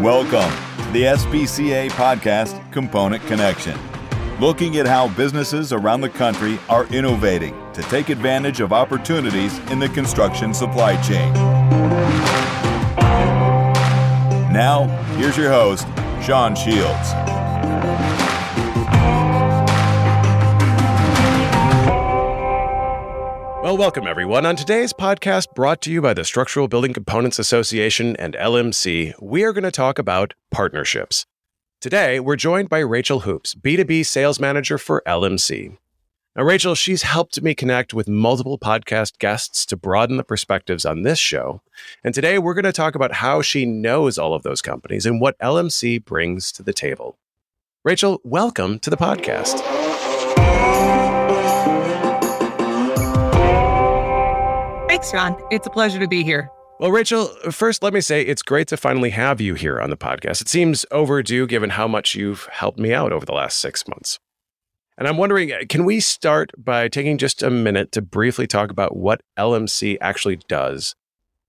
Welcome to the SBCA podcast, Component Connection, looking at how businesses around the country are innovating to take advantage of opportunities in the construction supply chain. Now, here's your host, Sean Shields. Well, welcome everyone. On today's podcast, brought to you by the Structural Building Components Association and LMC, we are going to talk about partnerships. Today, we're joined by Rachel Hoops, B2B sales manager for LMC. Now, Rachel, she's helped me connect with multiple podcast guests to broaden the perspectives on this show. And today, we're going to talk about how she knows all of those companies and what LMC brings to the table. Rachel, welcome to the podcast. Thanks, Sean. It's a pleasure to be here. Well, Rachel, first, let me say it's great to finally have you here on the podcast. It seems overdue given how much you've helped me out over the last six months. And I'm wondering, can we start by taking just a minute to briefly talk about what LMC actually does?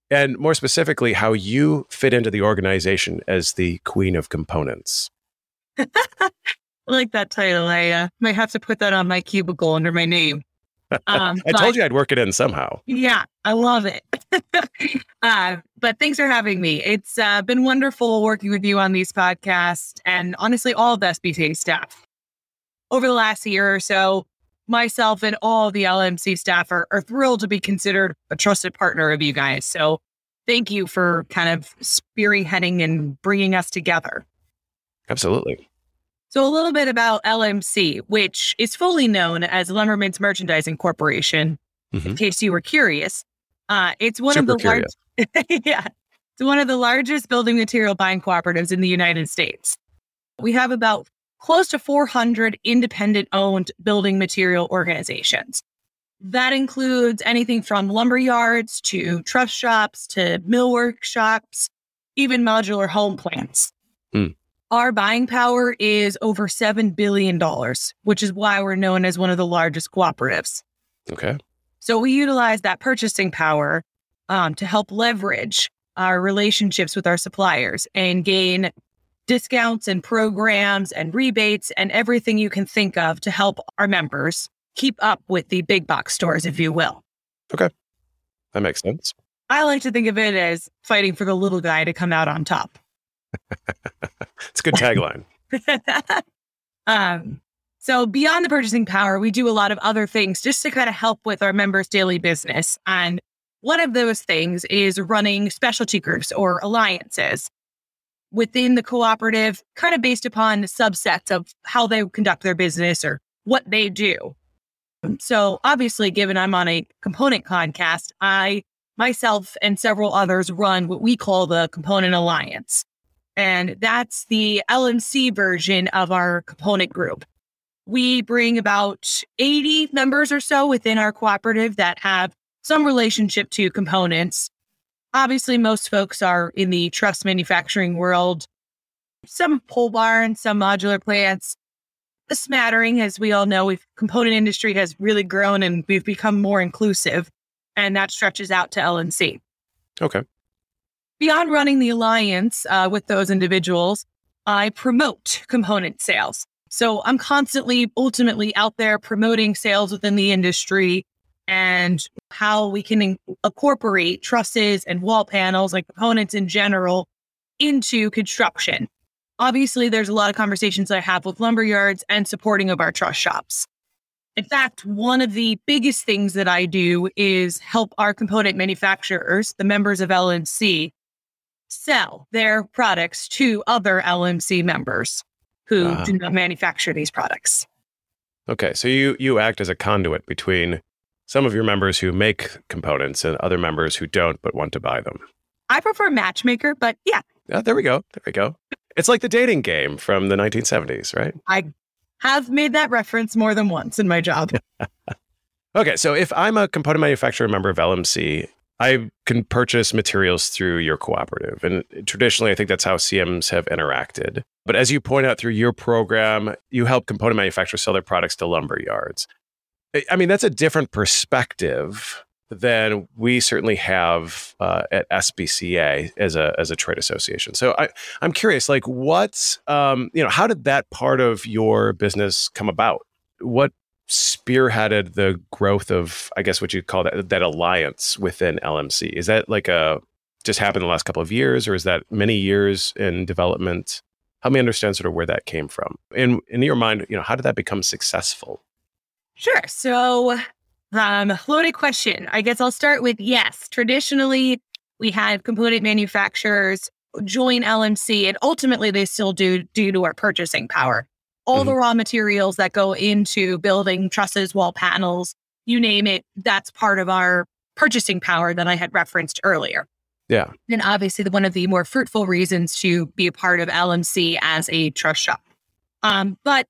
And more specifically, how you fit into the organization as the queen of components. I like that title. I uh, might have to put that on my cubicle under my name. Um, I told you I'd work it in somehow. Yeah, I love it. uh, but thanks for having me. It's uh, been wonderful working with you on these podcasts and honestly, all of the SBCA staff. Over the last year or so, myself and all the LMC staff are, are thrilled to be considered a trusted partner of you guys. So thank you for kind of spearheading and bringing us together. Absolutely. So, a little bit about LMC, which is fully known as Lumberman's Merchandising Corporation. Mm-hmm. In case you were curious, uh, it's one Super of the largest. yeah, it's one of the largest building material buying cooperatives in the United States. We have about close to 400 independent owned building material organizations. That includes anything from lumber yards to truss shops to millwork shops, even modular home plants. Mm. Our buying power is over $7 billion, which is why we're known as one of the largest cooperatives. Okay. So we utilize that purchasing power um, to help leverage our relationships with our suppliers and gain discounts and programs and rebates and everything you can think of to help our members keep up with the big box stores, if you will. Okay. That makes sense. I like to think of it as fighting for the little guy to come out on top. It's a good tagline. um, so beyond the purchasing power, we do a lot of other things just to kind of help with our members' daily business. And one of those things is running specialty groups or alliances within the cooperative, kind of based upon subsets of how they conduct their business or what they do. So obviously, given I'm on a component podcast, I myself and several others run what we call the Component Alliance. And that's the LMC version of our component group. We bring about 80 members or so within our cooperative that have some relationship to components. Obviously, most folks are in the truss manufacturing world, some pole barns, some modular plants. A smattering, as we all know, we've component industry has really grown and we've become more inclusive, and that stretches out to LMC. Okay beyond running the alliance uh, with those individuals, I promote component sales. So I'm constantly, ultimately out there promoting sales within the industry and how we can incorporate trusses and wall panels and components in general into construction. Obviously, there's a lot of conversations I have with lumber yards and supporting of our truss shops. In fact, one of the biggest things that I do is help our component manufacturers, the members of LMC, sell their products to other LMC members who uh, do not manufacture these products. Okay, so you you act as a conduit between some of your members who make components and other members who don't but want to buy them. I prefer matchmaker, but yeah. Yeah, there we go. There we go. It's like the dating game from the 1970s, right? I have made that reference more than once in my job. okay, so if I'm a component manufacturer member of LMC I can purchase materials through your cooperative. And traditionally, I think that's how CMs have interacted. But as you point out through your program, you help component manufacturers sell their products to lumber yards. I mean, that's a different perspective than we certainly have uh, at SBCA as a as a trade association. So I, I'm curious, like, what's um, you know, how did that part of your business come about? What spearheaded the growth of, I guess, what you call that that alliance within LMC? Is that like a just happened in the last couple of years, or is that many years in development? Help me understand sort of where that came from. In in your mind, you know, how did that become successful? Sure. So um, loaded question. I guess I'll start with yes. Traditionally, we had component manufacturers join LMC, and ultimately they still do due to our purchasing power. All mm-hmm. the raw materials that go into building trusses, wall panels, you name it, that's part of our purchasing power that I had referenced earlier. Yeah. And obviously, the, one of the more fruitful reasons to be a part of LMC as a truss shop. Um, but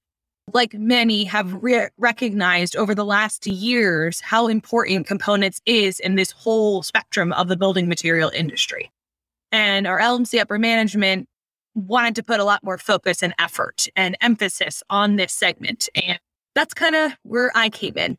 like many have re- recognized over the last years how important components is in this whole spectrum of the building material industry. And our LMC upper management wanted to put a lot more focus and effort and emphasis on this segment. And that's kind of where I came in.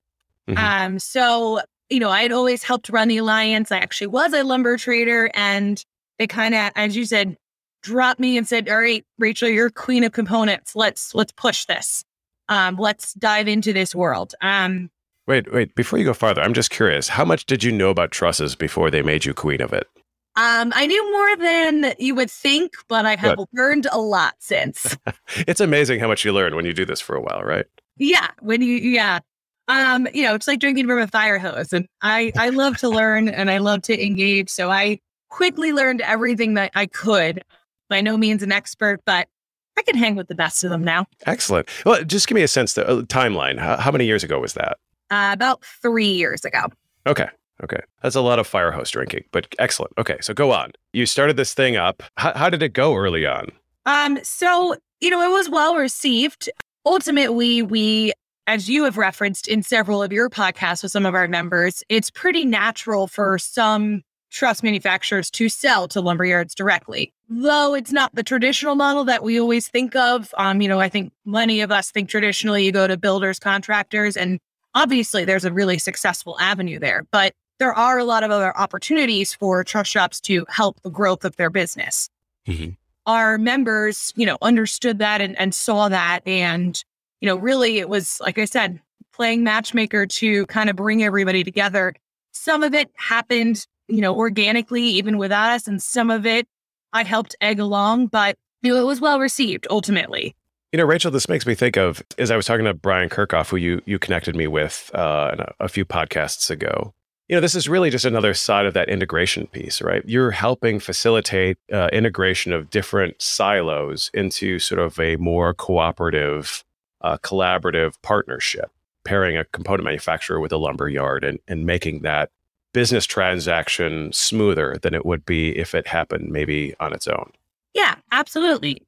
Mm-hmm. Um, so, you know, I had always helped run the alliance. I actually was a lumber trader and they kind of, as you said, dropped me and said, all right, Rachel, you're queen of components. Let's, let's push this um, let's dive into this world. Um, wait, wait. Before you go farther, I'm just curious. How much did you know about trusses before they made you queen of it? Um, I knew more than you would think, but I have Good. learned a lot since. it's amazing how much you learn when you do this for a while, right? Yeah, when you yeah. Um, you know, it's like drinking from a fire hose. And I I love to learn and I love to engage. So I quickly learned everything that I could. By no means an expert, but I can hang with the best of them now. Excellent. Well, just give me a sense, the uh, timeline. How, how, many years ago was that? Uh, about three years ago. Okay. Okay. That's a lot of fire hose drinking, but excellent. Okay. So go on. You started this thing up. How, how did it go early on? Um, so, you know, it was well received. Ultimately, we, as you have referenced in several of your podcasts with some of our members, it's pretty natural for some truss manufacturers to sell to lumberyards directly. Though it's not the traditional model that we always think of. Um, you know, I think many of us think traditionally you go to builders, contractors, and obviously there's a really successful avenue there. But there are a lot of other opportunities for truss shops to help the growth of their business. Mm-hmm. Our members, you know, understood that and, and saw that. And, you know, really it was, like I said, playing matchmaker to kind of bring everybody together. Some of it happened you know, organically, even without us. And some of it I helped egg along, but you know, it was well received ultimately. You know, Rachel, this makes me think of as I was talking to Brian Kirchhoff, who you you connected me with uh, a, a few podcasts ago. You know, this is really just another side of that integration piece, right? You're helping facilitate uh, integration of different silos into sort of a more cooperative, uh, collaborative partnership, pairing a component manufacturer with a lumber yard and, and making that business transaction smoother than it would be if it happened maybe on its own. Yeah, absolutely.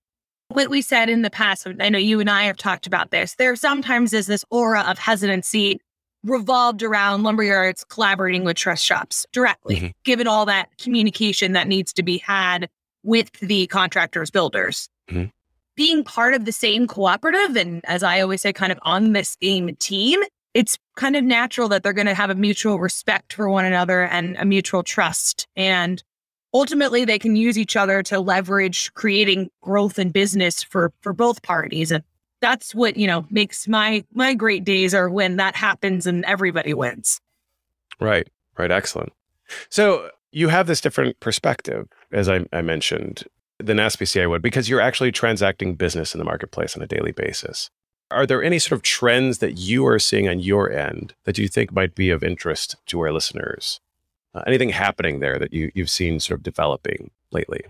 What we said in the past, I know you and I have talked about this. There sometimes is this aura of hesitancy revolved around lumberyards collaborating with truss shops directly, mm-hmm. given all that communication that needs to be had with the contractors, builders. Mm-hmm. Being part of the same cooperative, and as I always say, kind of on the same team, it's kind of natural that they're going to have a mutual respect for one another and a mutual trust. And ultimately, they can use each other to leverage creating growth and business for for both parties. And that's what you know makes my my great days are when that happens and everybody wins. Right. Right. Excellent. So you have this different perspective, as I, I mentioned, than SBCA would, because you're actually transacting business in the marketplace on a daily basis. Are there any sort of trends that you are seeing on your end that you think might be of interest to our listeners? Uh, anything happening there that you, you've seen sort of developing lately?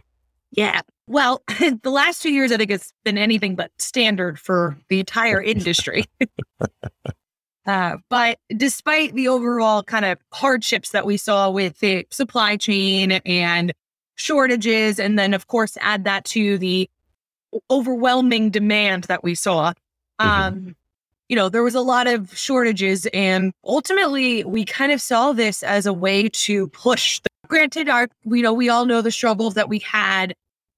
Yeah. Well, the last two years, I think it's been anything but standard for the entire industry. uh, but despite the overall kind of hardships that we saw with the supply chain and shortages, and then, of course, add that to the overwhelming demand that we saw, Mm-hmm. Um, you know, there was a lot of shortages, and ultimately, we kind of saw this as a way to push. The, granted, our you know we all know the struggles that we had,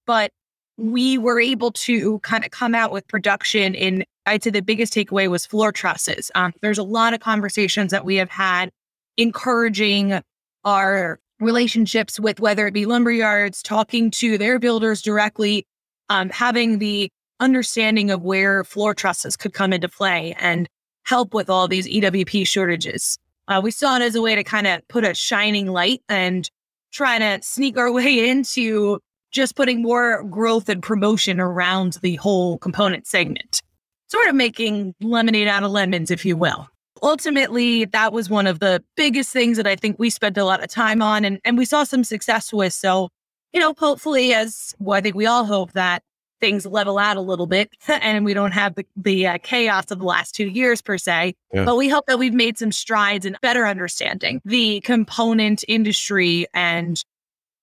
but we were able to kind of come out with production. In I'd say the biggest takeaway was floor trusses. Um, there's a lot of conversations that we have had encouraging our relationships with whether it be lumber yards, talking to their builders directly, um, having the understanding of where floor trusses could come into play and help with all these EWP shortages. Uh, we saw it as a way to kind of put a shining light and try to sneak our way into just putting more growth and promotion around the whole component segment, sort of making lemonade out of lemons, if you will. Ultimately, that was one of the biggest things that I think we spent a lot of time on and, and we saw some success with. So, you know, hopefully, as well, I think we all hope that things level out a little bit and we don't have the, the uh, chaos of the last two years per se. Yeah. But we hope that we've made some strides in better understanding the component industry and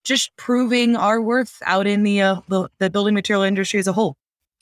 just proving our worth out in the, uh, the, the building material industry as a whole.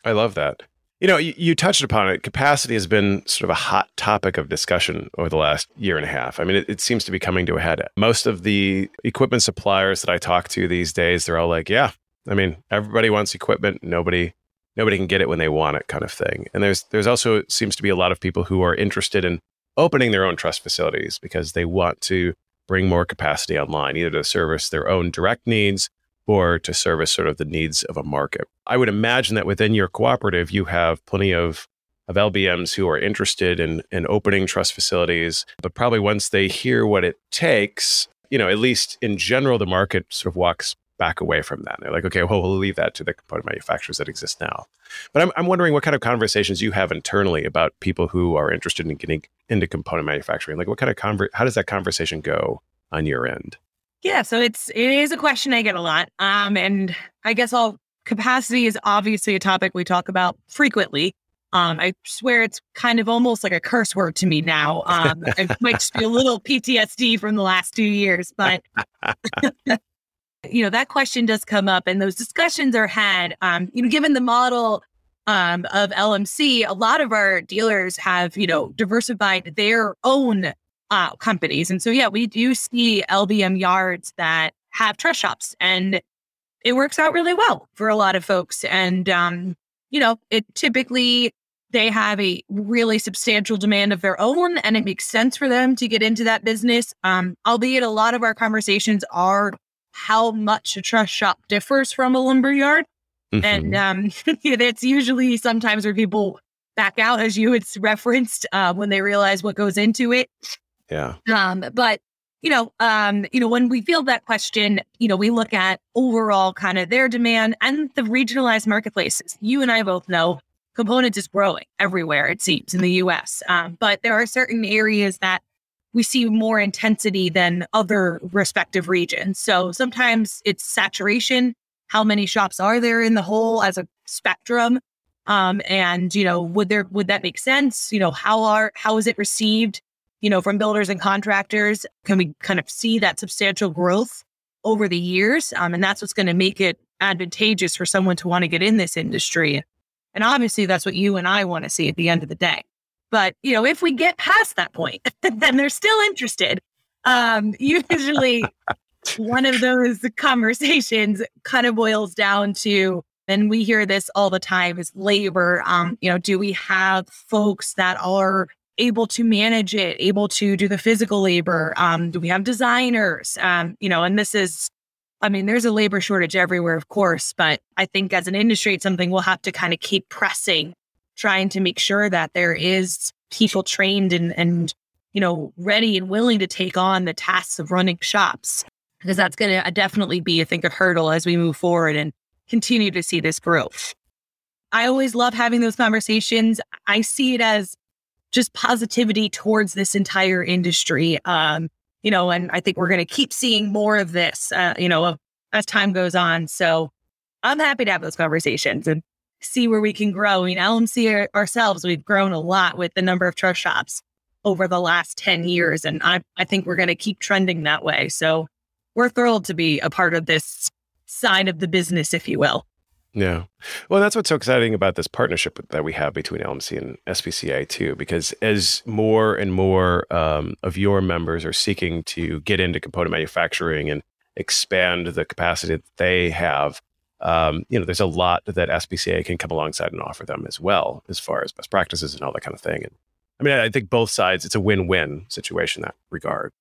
I love that. You know, you, you, touched upon it. Capacity has been sort of a hot topic of discussion over the last year and a half. I mean, it, it, seems to be coming to a head. Most of the equipment suppliers that I talk to these days, they're all like, "Yeah, I mean, everybody wants equipment. Nobody nobody can get it when they want it, kind of thing." And there's there's also seems to be a lot of people who are interested in opening their own truss facilities because they want to bring more capacity online, either to service their own direct needs or to service sort of the needs of a market. I would imagine that within your cooperative, you have plenty of of LBMs who are interested in in opening truss facilities, but probably once they hear what it takes, you know, at least in general, the market sort of walks back away from that. They're like, okay, well, we'll leave that to the component manufacturers that exist now. But I'm, I'm wondering what kind of conversations you have internally about people who are interested in getting into component manufacturing. Like, what kind of conver- how does that conversation go on your end? Yeah, so it's it is a question I get a lot. Um, and I guess all capacity is obviously a topic we talk about frequently. Um, I swear it's kind of almost like a curse word to me now. Um, it might just be a little PTSD from the last two years, but you know that question does come up, and those discussions are had. Um, you know, given the model um, of LMC, a lot of our dealers have you know diversified their own uh, companies. And so, yeah, we do see LBM yards that have truss shops and it works out really well for a lot of folks. And, um, you know, it typically they have a really substantial demand of their own and it makes sense for them to get into that business. Um, albeit a lot of our conversations are how much a truss shop differs from a lumber yard. Mm-hmm. And um, that's usually sometimes where people back out, as you had referenced, uh, when they realize what goes into it. Yeah. Um, but you know, um, you know, when we field that question, you know, we look at overall kind of their demand and the regionalized marketplaces. You and I both know components is growing everywhere, it seems, in the US. Um, but there are certain areas that we see more intensity than other respective regions. So sometimes it's saturation. How many shops are there in the whole as a spectrum? Um, and you know, would there would that make sense? You know, how are how is it received? you know, from builders and contractors? Can we kind of see that substantial growth over the years? Um, and that's what's going to make it advantageous for someone to want to get in this industry. And obviously, that's what you and I want to see at the end of the day. But, you know, if we get past that point, then they're still interested. Um, usually, one of those conversations kind of boils down to, and we hear this all the time, is labor. Um, you know, do we have folks that are able to manage it, able to do the physical labor? Um, do we have designers? Um, you know, and this is, I mean, there's a labor shortage everywhere, of course, but I think as an industry, it's something we'll have to kind of keep pressing, trying to make sure that there is people trained and, and, you know, ready and willing to take on the tasks of running shops, because that's going to definitely be, I think, a hurdle as we move forward and continue to see this growth. I always love having those conversations. I see it as just positivity towards this entire industry. Um, you know, and I think we're going to keep seeing more of this, uh, you know, as time goes on. So I'm happy to have those conversations and see where we can grow. I mean, LMC ourselves, we've grown a lot with the number of truss shops over the last 10 years. And I, I think we're going to keep trending that way. So we're thrilled to be a part of this side of the business, if you will. Yeah. Well, that's what's so exciting about this partnership that we have between LMC and SBCA too, because as more and more um, of your members are seeking to get into component manufacturing and expand the capacity that they have, um, you know, there's a lot that SBCA can come alongside and offer them as well, as far as best practices and all that kind of thing. And I mean, I think both sides, it's a win-win situation in that regard.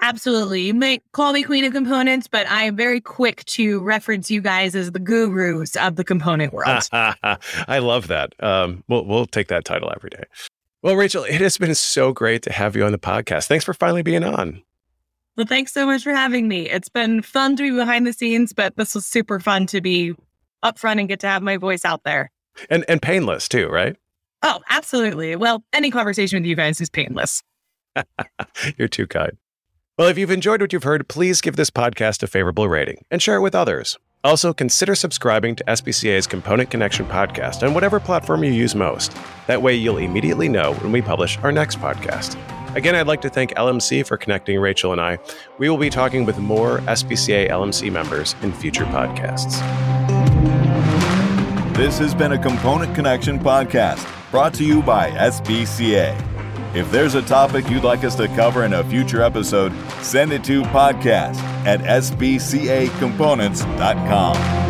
Absolutely. You may call me Queen of Components, but I am very quick to reference you guys as the gurus of the component world. I love that. Um, we'll, we'll take that title every day. Well, Rachel, it has been so great to have you on the podcast. Thanks for finally being on. Well, thanks so much for having me. It's been fun to be behind the scenes, but this was super fun to be up front and get to have my voice out there. And and painless too, right? Oh, absolutely. Well, any conversation with you guys is painless. You're too kind. Well, if you've enjoyed what you've heard, please give this podcast a favorable rating and share it with others. Also, consider subscribing to SBCA's Component Connection podcast on whatever platform you use most. That way, you'll immediately know when we publish our next podcast. Again, I'd like to thank LMC for connecting Rachel and I. We will be talking with more SBCA LMC members in future podcasts. This has been a Component Connection podcast brought to you by SBCA. If there's a topic you'd like us to cover in a future episode, send it to podcast at sbcacomponents.com.